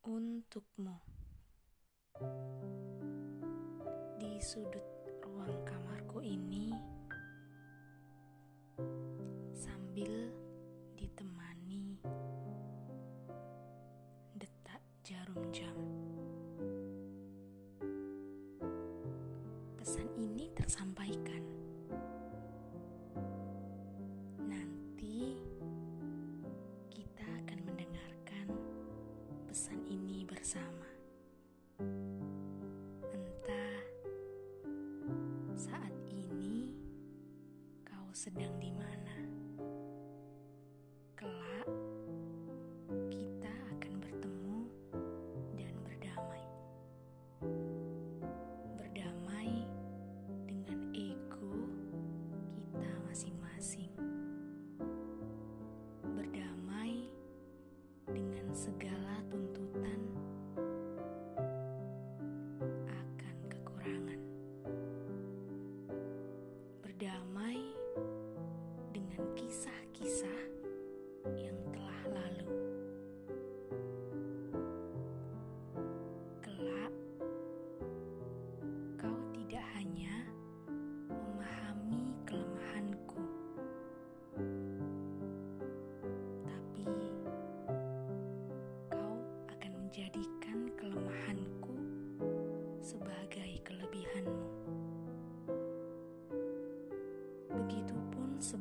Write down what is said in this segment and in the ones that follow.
Untukmu. Di sudut ruang kamarku ini Sambil ditemani Detak jarum jam sedang di mana. Kelak kita akan bertemu dan berdamai. Berdamai dengan ego kita masing-masing. Berdamai dengan segala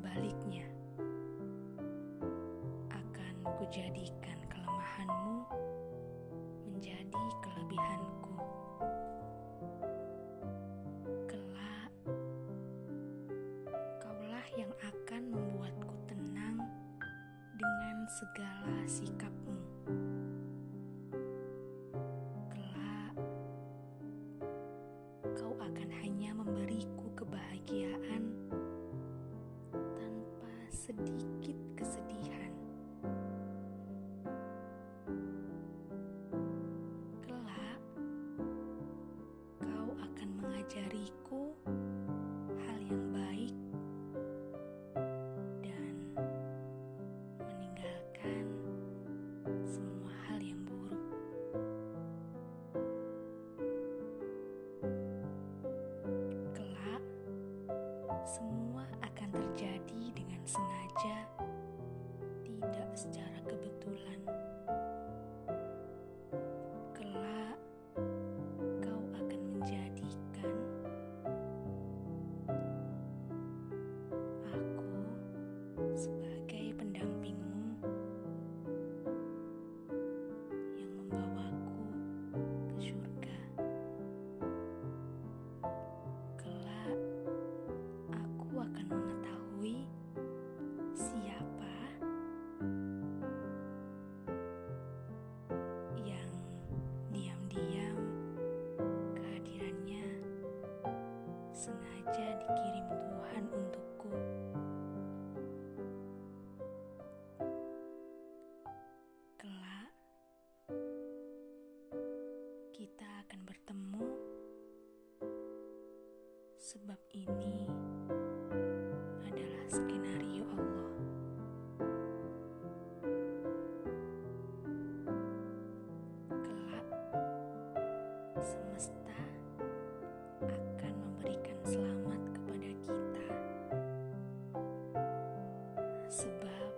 sebaliknya, akan kujadikan kelemahanmu menjadi kelebihanku. Kelak, kaulah yang akan membuatku tenang dengan segala sikapmu. Kelak, kau akan hanya memberiku kebahagiaan sedikit kesedihan. Kelak, kau akan mengajariku next time. saja dikirim Tuhan untukku. Kelak, kita akan bertemu, sebab ini adalah. sebab